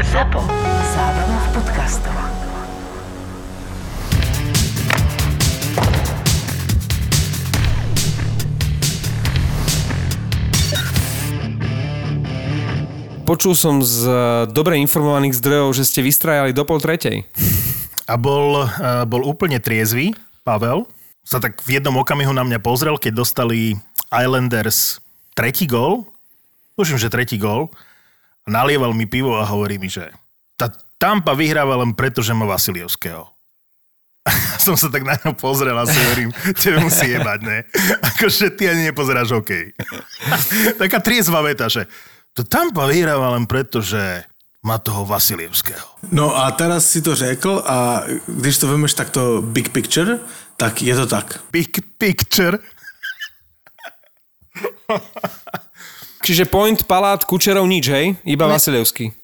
ZAPO. Zábrná v podcastov. Počul som z eh, dobre informovaných zdrojov, že ste vystrajali do pol tretej. A bol, uh, bol úplne triezvy, Pavel. Sa tak v jednom okamihu na mňa pozrel, keď dostali Islanders tretí gól. Tuším, že tretí gól. A nalieval mi pivo a hovorí mi, že tá Tampa vyhráva len preto, že má Vasilievského. som sa tak na ňo pozrel a si hovorím, tebe musí jebať, ne? Akože ty ani nepozeráš hokej. Taká triezva veta, že to Tampa vyhráva len preto, že má toho Vasilievského. No a teraz si to řekl a když to vemeš takto big picture, tak je to tak. Big picture. Čiže point, palát, kučerov, nič, hej? Iba Vasilievský.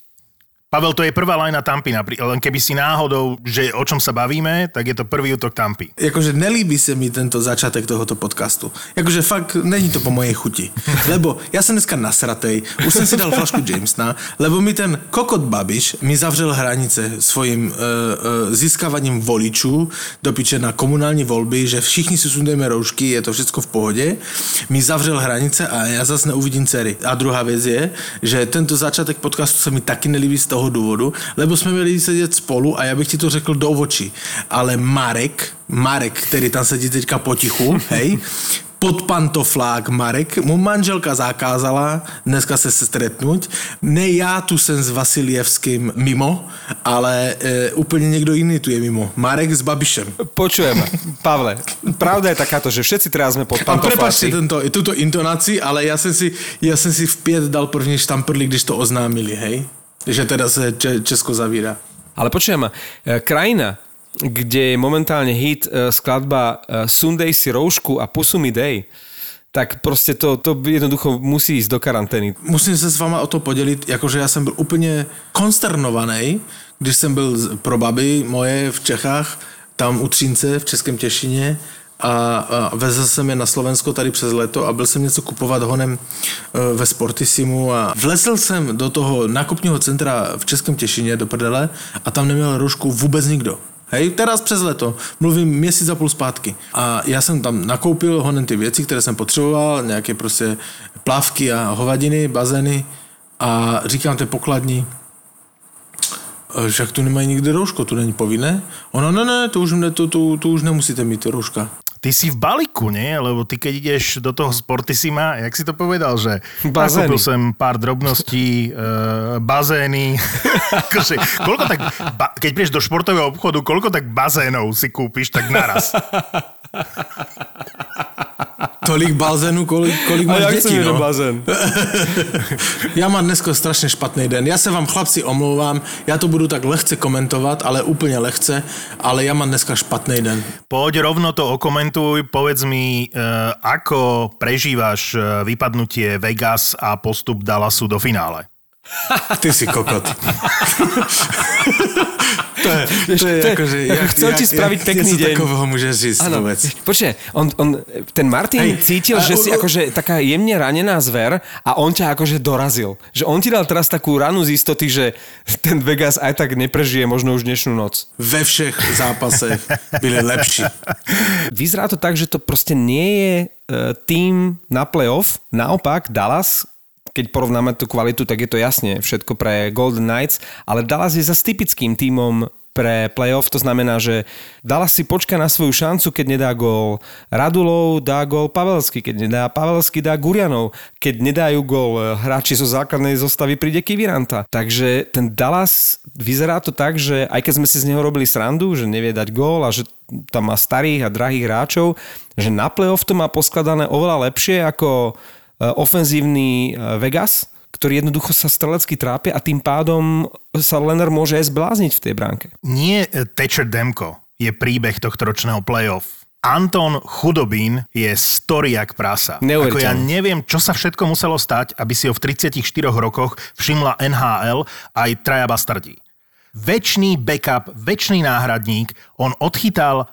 Pavel, to je prvá lajna Tampy, len keby si náhodou, že o čom sa bavíme, tak je to prvý útok Tampy. Jakože nelíbí se mi tento začátek tohoto podcastu. Jakože fakt není to po mojej chuti. Lebo já jsem dneska nasratej, už jsem si dal flašku Jamesona, lebo mi ten kokot Babiš mi zavřel hranice svojím uh, uh, získávaním voličů do piče na komunální volby, že všichni si sundujeme roušky, je to všechno v pohodě. Mi zavřel hranice a já zase neuvidím dcery. A druhá věc je, že tento začátek podcastu se mi taky nelíbí z toho důvodu, lebo jsme měli sedět spolu a já bych ti to řekl do očí. Ale Marek, Marek, který tam sedí teďka potichu, hej, pod pantoflák Marek, mu manželka zakázala dneska se stretnúť. Ne já tu jsem s Vasilievským mimo, ale e, úplně někdo jiný tu je mimo. Marek s Babišem. Počujem, Pavle, pravda je takáto, že všetci teraz sme pod A prepačte pantofláci. tento, tuto intonaci, ale já jsem si, já jsem si v pět dal první štamprli, když to oznámili, hej? Že Če- Česko zavírá. Ale počujem ma, e, krajina, kde je momentálne hit e, skladba e, Sundej si roušku a pusu mi dej, tak prostě to, to jednoducho musí ísť do karantény. Musím se s váma o to podělit, jakože já jsem byl úplně konsternovaný, když jsem byl pro baby moje v Čechách, tam u Třínce v Českém Těšině a, a vezl jsem je na Slovensko tady přes léto a byl jsem něco kupovat honem e, ve Sportisimu a vlezl jsem do toho nákupního centra v Českém Těšině do prdele a tam neměl roušku vůbec nikdo. Hej, teraz přes leto. Mluvím měsíc a půl zpátky. A já jsem tam nakoupil honem ty věci, které jsem potřeboval, nějaké prostě plavky a hovadiny, bazény a říkám té pokladní, "E, však tu nemají nikde rouško, tu není povinné. Ono, ne, ne, to už, ne, to, to, to už nemusíte mít rouška. Ty si v balíku, nie? Lebo ty keď ideš do toho Sportisima, jak si to povedal, že Bazény. nakúpil som pár drobností, e, bazény. akože, koľko tak, ba, keď prídeš do športového obchodu, koľko tak bazénov si kúpiš tak naraz? Tolik bazénu, kolik, kolik máš dětí, no. bazén? Já mám dneska strašně špatný den. Já se vám chlapci omlouvám, já to budu tak lehce komentovat, ale úplně lehce, ale já mám dneska špatný den. Poď rovno to okomentuj, povedz mi, e, ako prežívaš e, vypadnutie Vegas a postup Dallasu do finále. Ty si kokot. to je, to je, to je- akože, ako chcel ti spraviť pekný něco deň. takového můžeš říct Áno, vůbec. počkaj, on, on, ten Martin Hej, cítil, a že u- si akože taká jemne ranená zver a on ťa akože dorazil. Že on ti dal teraz takú ranu z istoty, že ten Vegas aj tak neprežije možno už dnešnú noc. Ve všech zápasech byli lepší. Vyzerá to tak, že to proste nie je e, tým na playoff. Naopak Dallas, keď porovnáme tú kvalitu, tak je to jasne všetko pre Golden Knights, ale Dallas je zase typickým tímom pre playoff, to znamená, že Dallas si počka na svoju šancu, keď nedá gól. Radulov, dá gól Pavelsky, keď nedá Pavelsky, dá Gurianov, keď nedajú gól. E, hráči zo základnej zostavy, príde Kiviranta. Takže ten Dallas, vyzerá to tak, že aj keď sme si z neho robili srandu, že nevie dať gól a že tam má starých a drahých hráčov, že na playoff to má poskladané oveľa lepšie ako e, ofenzívny e, Vegas, ktorý jednoducho sa strelecky trápia a tým pádom sa Lenner môže aj zblázniť v tej bránke. Nie e, Thatcher Demko je príbeh tohto ročného playoff. Anton Chudobín je story jak prasa. Ako ja neviem, čo sa všetko muselo stať, aby si ho v 34 rokoch všimla NHL aj traja bastardí. Večný backup, večný náhradník, on odchytal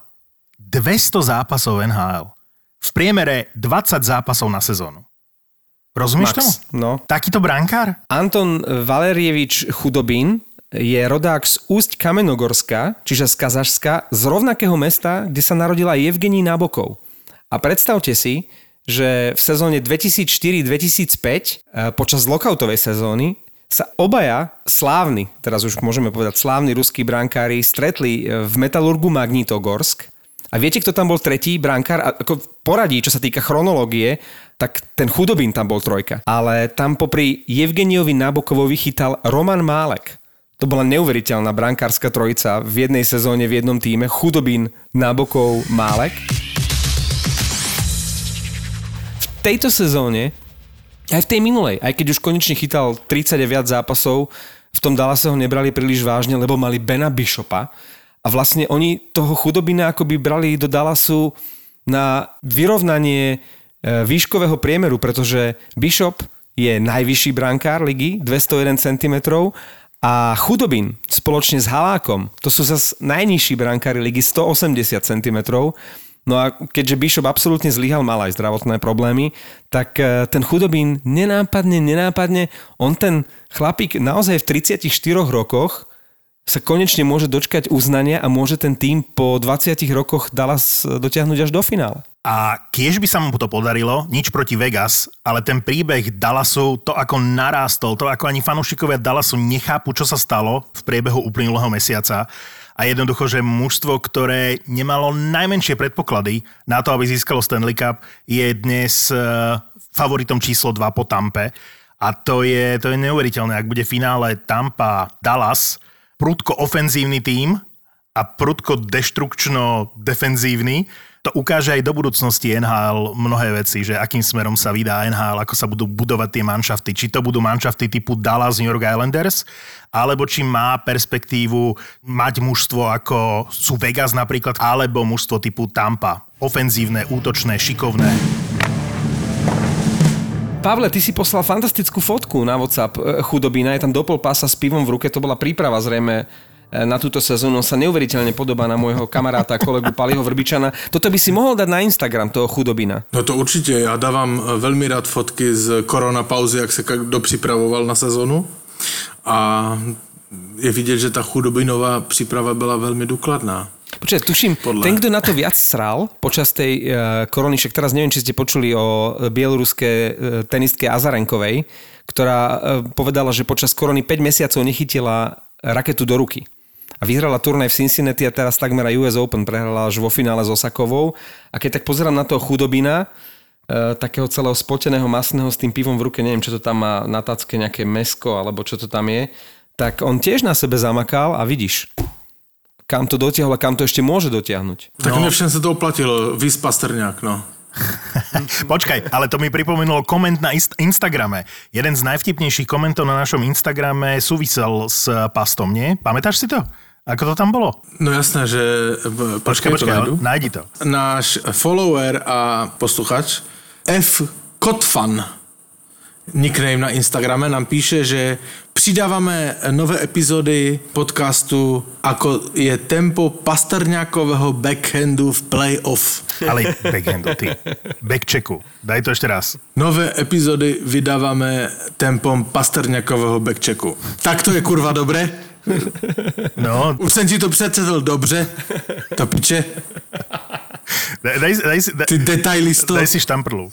200 zápasov NHL. V priemere 20 zápasov na sezónu. Rozumieš Max, tomu? no. Takýto brankár? Anton Valerievič Chudobín je rodák z Úsť Kamenogorska, čiže z Kazašska, z rovnakého mesta, kde sa narodila Evgení Nabokov. A predstavte si, že v sezóne 2004-2005, e, počas lokautovej sezóny, sa obaja slávni, teraz už môžeme povedať slávni ruskí brankári, stretli e, v Metalurgu Magnitogorsk. A viete, kto tam bol tretí brankár? A ako poradí, čo sa týka chronológie, tak ten chudobín tam bol trojka. Ale tam popri Evgeniovi Nabokovovi chytal Roman Málek. To bola neuveriteľná brankárska trojica v jednej sezóne v jednom týme. Chudobín, Nabokov, Málek. V tejto sezóne, aj v tej minulej, aj keď už konečne chytal 30 a viac zápasov, v tom Dallase ho nebrali príliš vážne, lebo mali Bena Bishopa. A vlastne oni toho chudobina akoby brali do Dallasu na vyrovnanie e, výškového priemeru, pretože Bishop je najvyšší brankár ligy, 201 cm a Chudobin spoločne s Halákom, to sú zase najnižší brankári ligy 180 cm. No a keďže Bishop absolútne zlyhal, mal aj zdravotné problémy, tak e, ten Chudobín nenápadne, nenápadne, on ten chlapík naozaj v 34 rokoch sa konečne môže dočkať uznania a môže ten tým po 20 rokoch Dallas dotiahnuť až do finále. A kiež by sa mu to podarilo, nič proti Vegas, ale ten príbeh Dallasu, to ako narástol, to ako ani fanúšikovia Dallasu nechápu, čo sa stalo v priebehu uplynulého mesiaca. A jednoducho, že mužstvo, ktoré nemalo najmenšie predpoklady na to, aby získalo Stanley Cup, je dnes eh, favoritom číslo 2 po Tampe. A to je, to je neuveriteľné. Ak bude finále Tampa Dallas, prudko ofenzívny tím a prudko deštrukčno defenzívny, to ukáže aj do budúcnosti NHL mnohé veci, že akým smerom sa vydá NHL, ako sa budú budovať tie manšafty. Či to budú manšafty typu Dallas New York Islanders, alebo či má perspektívu mať mužstvo ako sú Vegas napríklad, alebo mužstvo typu Tampa. Ofenzívne, útočné, šikovné. Pavle, ty si poslal fantastickú fotku na WhatsApp e, chudobina, je tam dopol pása s pivom v ruke, to bola príprava zrejme E, na túto sezónu. Sa neuveriteľne podobá na môjho kamaráta, kolegu Paliho Vrbičana. Toto by si mohol dať na Instagram, toho chudobina. No to určitě. Já dávám e, velmi rád fotky z korona pauzy, jak se kdo připravoval na sezonu. A je vidět, že ta chudobinová příprava byla velmi důkladná. Počkaj, tuším, Podľa. ten, kto na to viac sral počas tej uh, korony, však teraz neviem, či ste počuli o bieloruskej uh, tenistke Azarenkovej, ktorá uh, povedala, že počas korony 5 mesiacov nechytila raketu do ruky a vyhrala turnaj v Cincinnati a teraz takmer aj US Open prehrala až vo finále s Osakovou. A keď tak pozerám na toho chudobina, e, takého celého spoteného masného s tým pivom v ruke, neviem, čo to tam má na tacke, nejaké mesko alebo čo to tam je, tak on tiež na sebe zamakal a vidíš, kam to dotiahol a kam to ešte môže dotiahnuť. Tak no. nevšem sa to oplatilo, vys Pastrňák, no. Počkaj, ale to mi pripomenulo koment na Instagrame. Jeden z najvtipnejších komentov na našom Instagrame súvisel s pastom, nie? Pamätáš si to? Ako to tam bolo? No jasné, že... Počkaj, počkaj, to nájdi to. Náš follower a posluchač F. Kotfan nickname na Instagrame nám píše, že přidáváme nové epizody podcastu, ako je tempo pasterňákového backhandu v playoff. Ale backhandu, ty. Backchecku. Daj to ešte raz. Nové epizody vydávame tempom pasterňákového backchecku. Tak to je kurva dobre? No. Už jsem ti to předsedl dobře. To piče. Daj, daj, daj, daj, Ty detailisto. Daj si štamprlu.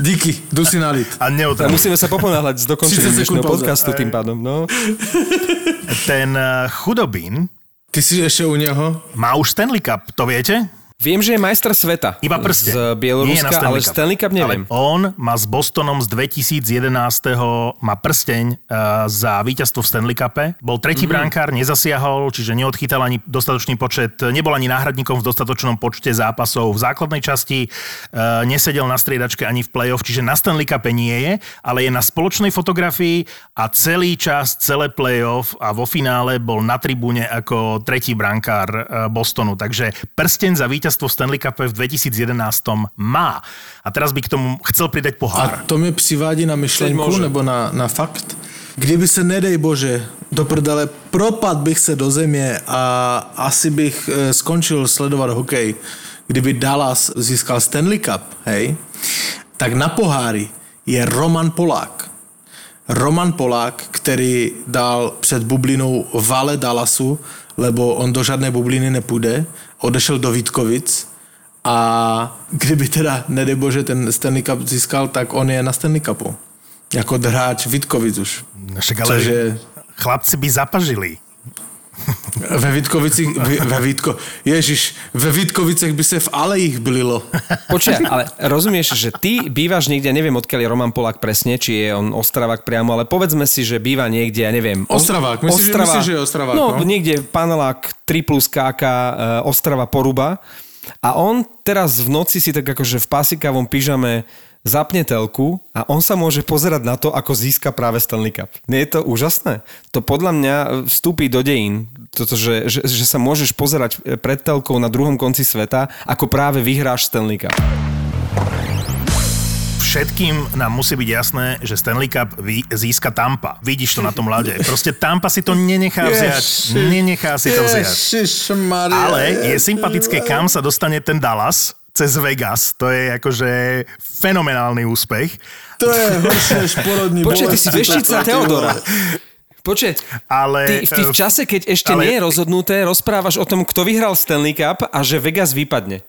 Díky, jdu si nalit. A A musíme sa poponáhľať s dokončením dnešného podcastu tým pádom. No. Ten uh, chudobín Ty si ešte u neho? má už Stanley Cup, to viete? Viem, že je majster sveta. Iba prste. Z Bieloruska, Nie ale Stanley Cup neviem. Ale on má s Bostonom z 2011. má prsteň uh, za víťazstvo v Stanley Cupe. Bol tretí mm-hmm. brankár, nezasiahol, čiže neodchytal ani dostatočný počet, nebol ani náhradníkom v dostatočnom počte zápasov v základnej časti, uh, nesedel na striedačke ani v play-off, čiže na Stanley Cupe nie je, ale je na spoločnej fotografii a celý čas, celé play-off a vo finále bol na tribúne ako tretí brankár Bostonu. Takže prsteň za víťazstvo víťazstvo v Stanley Cup v 2011 má. A teraz by k tomu chcel pridať pohár. A to mi přivádí na myšlenku nebo na, na fakt, kdyby se, nedej bože, do prdele, propad bych se do země a asi bych e, skončil sledovat hokej, kdyby Dallas získal Stanley Cup, hej, tak na pohári je Roman Polák. Roman Polák, který dal před bublinou Vale Dallasu, lebo on do žádné bubliny nepůjde, odešel do Vítkovic a kdyby teda, nedej bože, ten Stanley Cup získal, tak on je na Stanley Cupu. Jako hráč Vítkovic už. Však ale Cože chlapci by zapažili. Ve Vítkovicích, ve, ve Vítko, Ježiš, ve Vítkovicech by se v alejích blilo. Počuj, ale rozumieš, že ty bývaš niekde, neviem odkiaľ je Roman Polák presne, či je on Ostravák priamo, ale povedzme si, že býva niekde, ja neviem. Ostravák, myslíš, že- myslíš, že je Ostravák, No, no? niekde panelák 3 plus KK uh, Ostrava Poruba. A on teraz v noci si tak akože v pasikavom pyžame zapne telku a on sa môže pozerať na to, ako získa práve Stanley Cup. Nie je to úžasné? To podľa mňa vstúpi do dejín, toto, že, že, že sa môžeš pozerať pred telkou na druhom konci sveta, ako práve vyhráš Stanley Cup. Všetkým nám musí byť jasné, že Stanley Cup vy, získa Tampa. Vidíš to na tom ľade. Proste Tampa si to nenechá vziať. Nenechá si to vziať. Ale je sympatické, kam sa dostane ten Dallas cez Vegas. To je akože fenomenálny úspech. To je horšie než porodní Počkaj, ty si veštica Teodora. Počkaj, Ale, ty, v, ty v eh, čase, keď ešte ale- nie je rozhodnuté, rozprávaš o tom, kto vyhral Stanley Cup a že Vegas vypadne.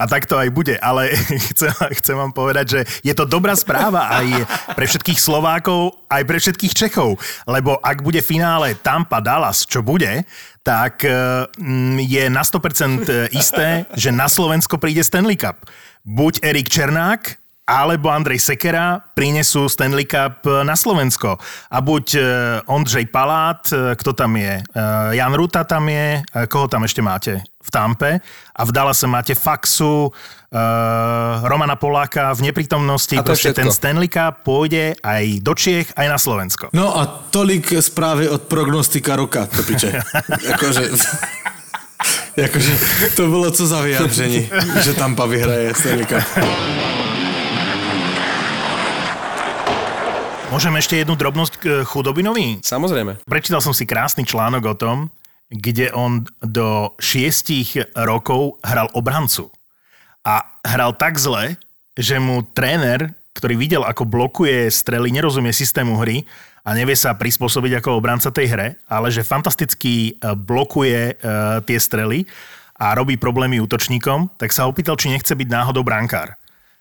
A tak to aj bude, ale chcem, chcem vám povedať, že je to dobrá správa aj pre všetkých Slovákov, aj pre všetkých Čechov, lebo ak bude finále Tampa Dallas, čo bude, tak mm, je na 100% isté, že na Slovensko príde Stanley Cup. Buď Erik Černák, alebo Andrej Sekera prinesú Stanley Cup na Slovensko. A buď e, Ondřej Palát, e, kto tam je? E, Jan Ruta tam je, e, koho tam ešte máte? V Tampe. A v Dallase máte Faxu, e, Romana Poláka v neprítomnosti. A to Proste všetko. ten Stanley Cup pôjde aj do Čiech, aj na Slovensko. No a tolik správy od prognostika roka, to piče. Akože... Jakože to bylo co za vyjádření, že Tampa vyhraje Stanley Cup. Môžem ešte jednu drobnosť k chudobinovi? Samozrejme. Prečítal som si krásny článok o tom, kde on do šiestich rokov hral obrancu. A hral tak zle, že mu tréner, ktorý videl, ako blokuje strely, nerozumie systému hry a nevie sa prispôsobiť ako obranca tej hre, ale že fantasticky e, blokuje e, tie strely a robí problémy útočníkom, tak sa opýtal, či nechce byť náhodou brankár.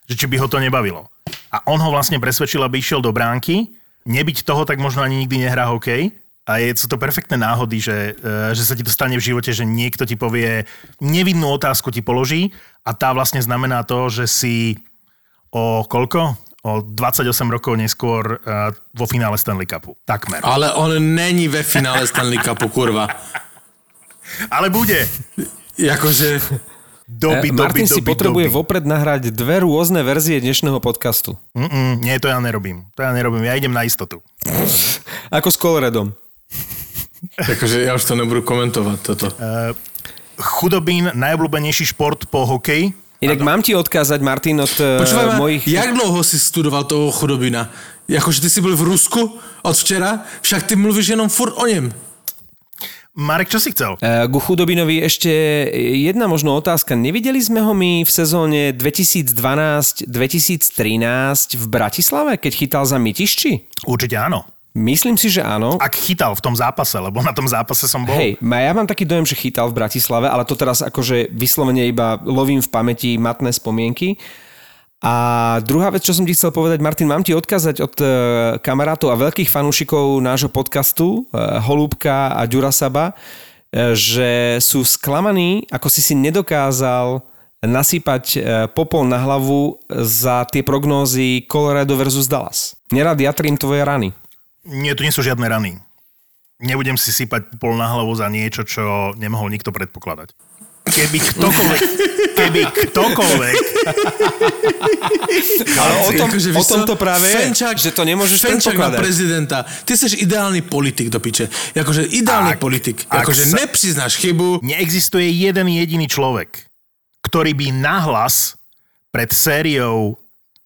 Že či by ho to nebavilo. A on ho vlastne presvedčil, aby išiel do bránky. Nebyť toho, tak možno ani nikdy nehrá hokej. A je, sú to perfektné náhody, že, e, že sa ti to stane v živote, že niekto ti povie, nevinnú otázku ti položí a tá vlastne znamená to, že si o koľko? O 28 rokov neskôr e, vo finále Stanley Cupu. Takmer. Ale on není ve finále Stanley Cupu, kurva. Ale bude. Jakože... Doby, Eh, doby, Martin si doby, potrebuje doby. vopred nahrať dve rôzne verzie dnešného podcastu. Mm-mm, nie, to ja nerobím. To ja nerobím. Ja idem na istotu. Ako s Coloredom. Jakože ja už to nebudu komentovat, toto. Chudobín, najobľúbenejší šport po hokeji. Inak mám ti odkázať, Martin, od uh, Počúvaj ma, mojich... jak dlouho si studoval toho chudobina? Jakože ty si byl v Rusku od včera, však ty mluvíš jenom furt o něm. Marek, čo si chcel? Eh, Ku chudobinovi ešte jedna možno otázka. Nevideli sme ho my v sezóne 2012-2013 v Bratislave, keď chytal za Mytišči? Určite áno. Myslím si, že áno. Ak chytal v tom zápase, lebo na tom zápase som bol. Hej, ja mám taký dojem, že chytal v Bratislave, ale to teraz akože vyslovene iba lovím v pamäti matné spomienky. A druhá vec, čo som ti chcel povedať, Martin, mám ti odkázať od e, kamarátov a veľkých fanúšikov nášho podcastu e, Holúbka a Ďurasaba, e, že sú sklamaní, ako si si nedokázal nasypať popol na hlavu za tie prognózy Colorado versus Dallas. Nerad jatrím tvoje rany. Nie, tu nie sú žiadne rany. Nebudem si sypať pol na hlavu za niečo, čo nemohol nikto predpokladať. Keby ktokoľvek, keby ktokoľvek, Ale o, tom, Akože, o tomto práve je, že to nemôžeš Fenčák na prezidenta. Ty jsi ideálny politik do piče. Jakože ideálny Ak- politik. ak Jakože sa- nepřiznáš chybu. neexistuje jeden jediný človek, ktorý by nahlas pred sériou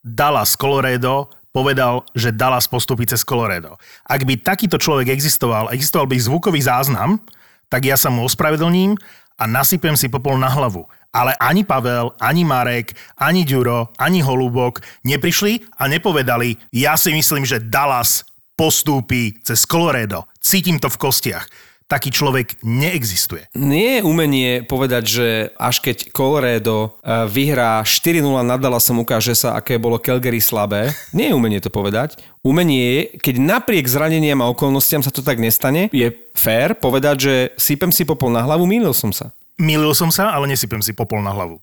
Dallas Colorado povedal, že Dallas postupí cez Colorado. Ak by takýto človek existoval, existoval by zvukový záznam, tak ja sa mu ospravedlním a nasypem si popol na hlavu. Ale ani Pavel, ani Marek, ani Ďuro, ani Holubok neprišli a nepovedali, ja si myslím, že Dallas postúpi cez Colorado. Cítim to v kostiach. Taký človek neexistuje. Nie je umenie povedať, že až keď Colorado eh, vyhrá 4-0 nad Dallasom, ukáže sa, aké bolo Calgary slabé. Nie je umenie to povedať. Umenie je, keď napriek zraneniam a okolnostiam sa to tak nestane, je fér povedať, že sypem si popol na hlavu, mýlil som sa. Milil som sa, ale nesypem si popol na hlavu.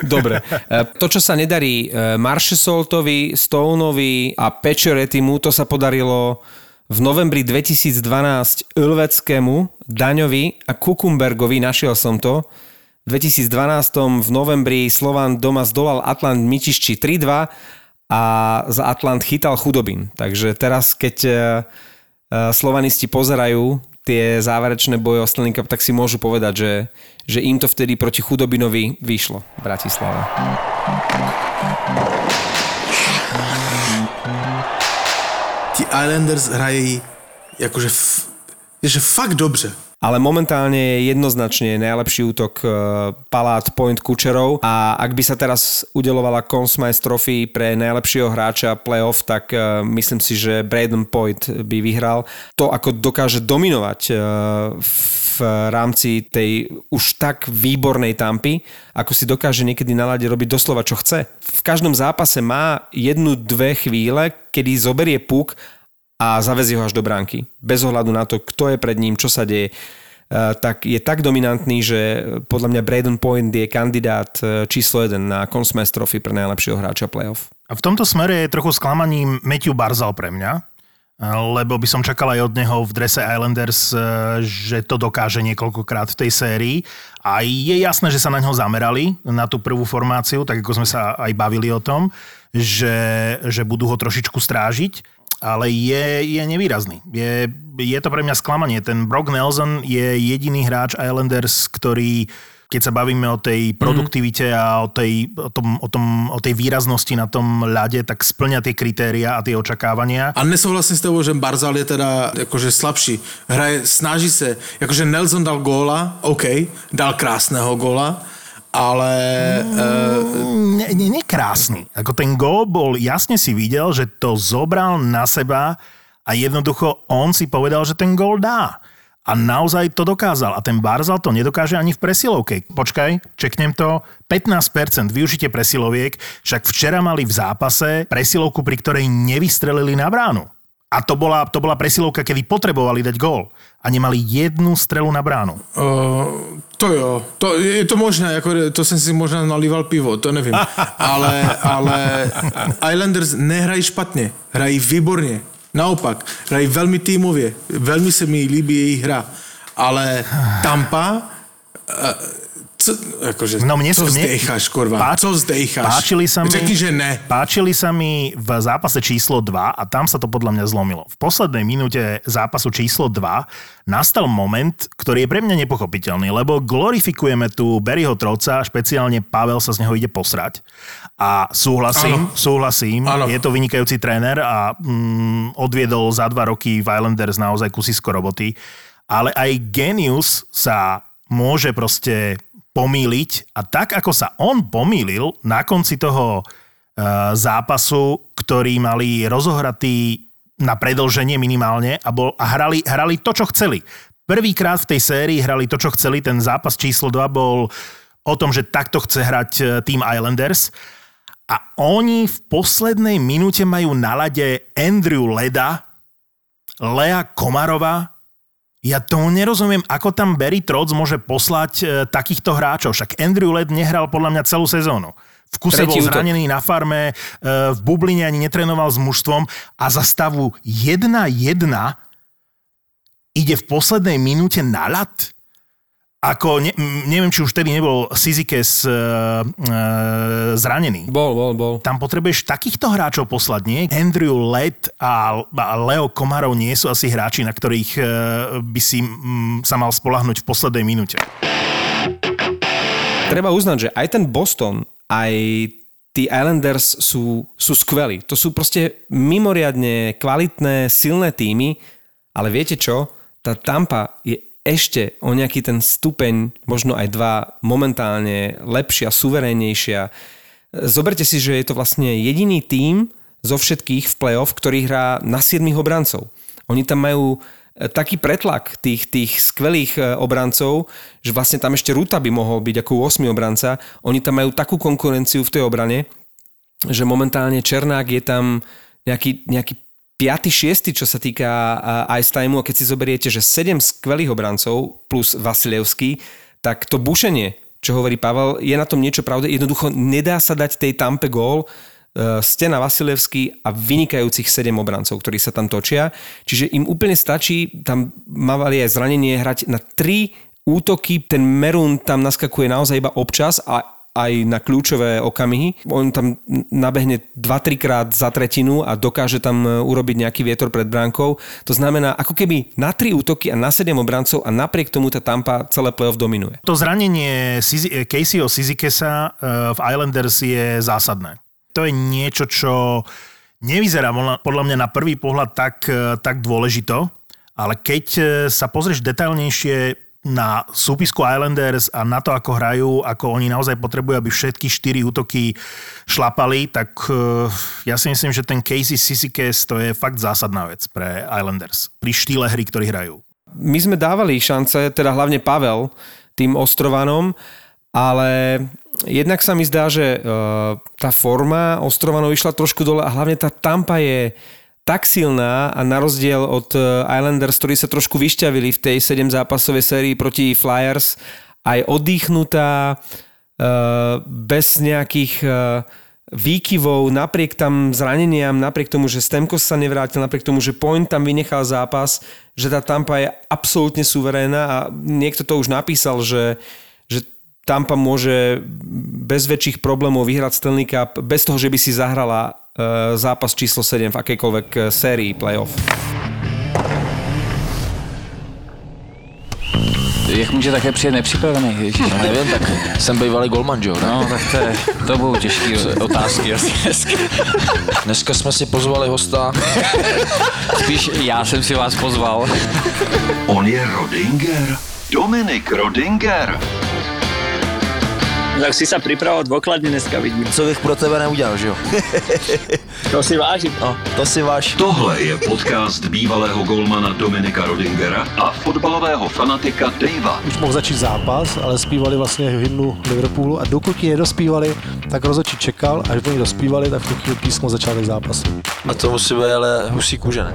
Dobre. Eh, To, čo sa nedarí eh, Marchesoltovi, Stoneovi a Pečoretimu, to sa podarilo v novembri 2012 Ulveckému, Daňovi a Kukumbergovi, našiel som to. V 2012 v novembri Slovan doma zdolal Atlant Mičišči 3-2 a za Atlant chytal Chudobin. Takže teraz, keď eh, eh, slovanisti pozerajú tie záverečné boje o Stanley Cup, tak si môžu povedať, že, že im to vtedy proti Chudobinovi vyšlo v Ti Islanders hrají jakože f, že fakt dobře. Ale momentálne je jednoznačne najlepší útok eh, Palát Point Kučerov a ak by sa teraz udelovala Conn Smythe Trophy pre najlepšieho hráča playoff, tak eh, myslím si, že Braden Point by vyhral. To, ako dokáže dominovať eh, v rámci tej už tak výbornej tampy, ako si dokáže niekedy na lade robiť doslova čo chce. V každom zápase má jednu, dve chvíle, kedy zoberie puk a zavezie ho až do bránky. Bez ohľadu na to, kto je pred ním, čo sa deje. Uh, tak je tak dominantný, že podľa mňa Braden Point je kandidát číslo 1 na Conn Smythe Trophy pre najlepšieho hráča playoff. A v tomto smere je trochu sklamaním Matthew Barzal pre mňa, lebo by som čakal aj od neho v drese Islanders, eh, že to dokáže niekoľkokrát v tej sérii. A je jasné, že sa na ňo zamerali, na tú prvú formáciu, tak ako sme sa aj bavili o tom, že, že budú ho trošičku strážiť ale je, je nevýrazný. Je, je to pre mňa sklamanie. Ten Brock Nelson je jediný hráč Islanders, ktorý keď sa bavíme o tej produktivite a o tej, o, tom, o, tom, o tej výraznosti na tom ľade, tak splňa tie kritéria a tie očakávania. A nesouhlasím s tebou, že Barzal je teda jakože slabší. Hraje, snaží se, jakože Nelson dal góla, OK, dal krásného góla, ale... Uh, ne, ne, nekrásny. Ako ten gól bol, jasne si videl, že to zobral na seba a jednoducho on si povedal, že ten gól dá. A naozaj to dokázal. A ten Barzal to nedokáže ani v presilovke. Počkaj, čeknem to. 15% využite presiloviek, však včera mali v zápase presilovku, pri ktorej nevystrelili na bránu. A to bola, to bola presilovka, kedy potrebovali dať gól. A nemali jednu strelu na bránu. Uh, to jo, to, je to možné, jako, to jsem si možná nalíval pivo, to nevím. Ale, ale Islanders nehrají špatně, hrají výborně. Naopak, hrají velmi týmově, velmi se mi líbí jejich hra. Ale Tampa, uh, co, akože, No mne co zdejcháš, kurva? Páč- co zdejcháš? Páčili sa mi... Řekni, že ne. Páčili sa mi v zápase číslo 2 a tam sa to podľa mňa zlomilo. V poslednej minúte zápasu číslo 2 nastal moment, ktorý je pre mňa nepochopiteľný, lebo glorifikujeme tu Barryho Troca, špeciálne Pavel sa z neho ide posrať. A súhlasím, Áno. súhlasím, Áno. je to vynikajúci tréner a mm, odviedol za dva roky v Islanders naozaj kusisko roboty. Ale aj genius sa môže proste pomýliť a tak, ako sa on pomýlil na konci toho uh, zápasu, ktorý mali rozohratý na predlženie minimálne a, bol, a hrali, hrali to, čo chceli. Prvýkrát v tej sérii hrali to, čo chceli. Ten zápas číslo 2 bol o tom, že takto chce hrať eh, Team Islanders. A oni v poslednej minúte majú na lade Andrew Leda, Lea Komarova, ja tomu nerozumiem, ako tam Barry Trotz môže poslať e, takýchto hráčov. Však Andrew Led nehral podľa mňa celú sezónu. V kuse Tretí bol útok. zranený na farme, e, v bubline ani netrénoval s mužstvom a za stavu 1-1 ide v poslednej minúte na ľad. Ako, ne, m, neviem, či už vtedy nebol Sizikes e, e, zranený. Bol, bol, bol. Tam potrebuješ takýchto hráčov poslať, nie? Andrew Led a a Leo Komarov nie sú asi hráči, na ktorých e, by si mm, sa mal spolahnuť v poslednej minúte. Treba uznať, že aj ten Boston, aj tí Islanders sú, sú skvelí. To sú proste mimoriadne kvalitné, silné týmy, ale viete čo? Tá Tampa je ešte o nejaký ten stupeň, možno aj dva, momentálne lepšia, suverénnejšia. Zoberte si, že je to vlastne jediný tím zo všetkých v playoff, ktorý hrá na 7 obrancov. Oni tam majú e, taký pretlak tých, tých skvelých e, obrancov, že vlastne tam ešte Ruta by mohol byť ako 8 obranca. Oni tam majú takú konkurenciu v tej obrane, že momentálne Černák je tam nejaký, nejaký 5. 6. čo sa týka ice timeu a keď si zoberiete, že 7 skvelých obrancov plus Vasilevský, tak to bušenie, čo hovorí Pavel, je na tom niečo pravde. Jednoducho nedá sa dať tej tampe gól, e, Stena Vasilevský a vynikajúcich 7 obrancov, ktorí sa tam točia. Čiže im úplne stačí, tam mávali aj zranenie, hrať na 3 útoky, ten Merun tam naskakuje naozaj iba občas a aj na kľúčové okamihy. On tam nabehne 2-3 krát za tretinu a dokáže tam e, urobiť nejaký vietor pred bránkou. To znamená, ako keby na 3 útoky a na 7 obrancov a napriek tomu tá Tampa celé playoff dominuje. To zranenie Sizi- Caseyho Sizikesa e, v Islanders je zásadné. To je niečo, čo nevyzerá podľa mňa na prvý pohľad tak, e, tak dôležito, ale keď sa pozrieš detailnejšie na súpisku Islanders a na to, ako hrajú, ako oni naozaj potrebujú, aby všetky štyri útoky šlapali, tak uh, ja si myslím, že ten Casey Sisikes to je fakt zásadná vec pre Islanders. Pri štýle hry, ktorí hrajú. My sme dávali šance, teda hlavne Pavel, tým Ostrovanom, ale jednak sa mi zdá, že uh, tá forma Ostrovanov išla trošku dole a hlavne tá Tampa je tak silná a na rozdiel od e, Islanders, ktorí sa trošku vyšťavili v tej 7 zápasovej sérii proti Flyers, aj oddychnutá, e, bez nejakých e, výkyvov, napriek tam zraneniam, napriek tomu, že Stemkos sa nevrátil, napriek tomu, že Point tam vynechal zápas, že tá Tampa je absolútne suverénna a niekto to už napísal, že, že Tampa môže bez väčších problémov vyhrať Stanley Cup bez toho, že by si zahrala zápas číslo 7 v akejkoľvek eh, sérii playoff. Jak může také přijet nepřipravený? Ježiš, no, nevím, tak jsem bývalý golman, jo? No, tak to, je, to budou těžké otázky asi dneska. Dneska jsme si pozvali hosta. Spíš já jsem si vás pozval. On je Rodinger. Dominik Rodinger. Tak si sa pripravoval dôkladne dneska, vidím. Co bych pro tebe neudělal, že jo? to si vážim. No, to si váš. Tohle je podcast bývalého golmana Dominika Rodingera a fotbalového fanatika Davea. Už mohl začít zápas, ale zpívali vlastně hymnu Liverpoolu a dokud ji nedospívali, tak rozhodčí čekal, až oni dospívali, tak v tu chvíli písmo začátek zápasu. A to musí být ale husí kůže, ne?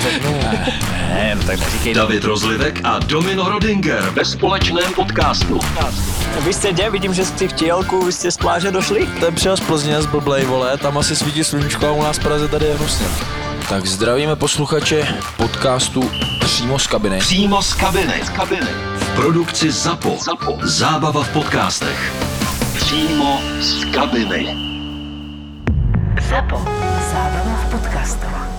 Řeknu. Ne, no tak neříkej. David Rozlivek a Domino Rodinger ve společném podcastu. Vy jste kde? Vidím, že jste v Tielku, vy jste z pláže došli? Ten přijel z Plzně z blblej, vole, tam asi svítí sluníčko a u nás v Praze tady je hnusně. Tak zdravíme posluchače podcastu Přímo z kabiny. Přímo z kabiny. Z kabiny. V produkci ZAPO. ZAPO. Zábava v podcastech. Přímo z kabiny. ZAPO. Zábrná v podcastovách.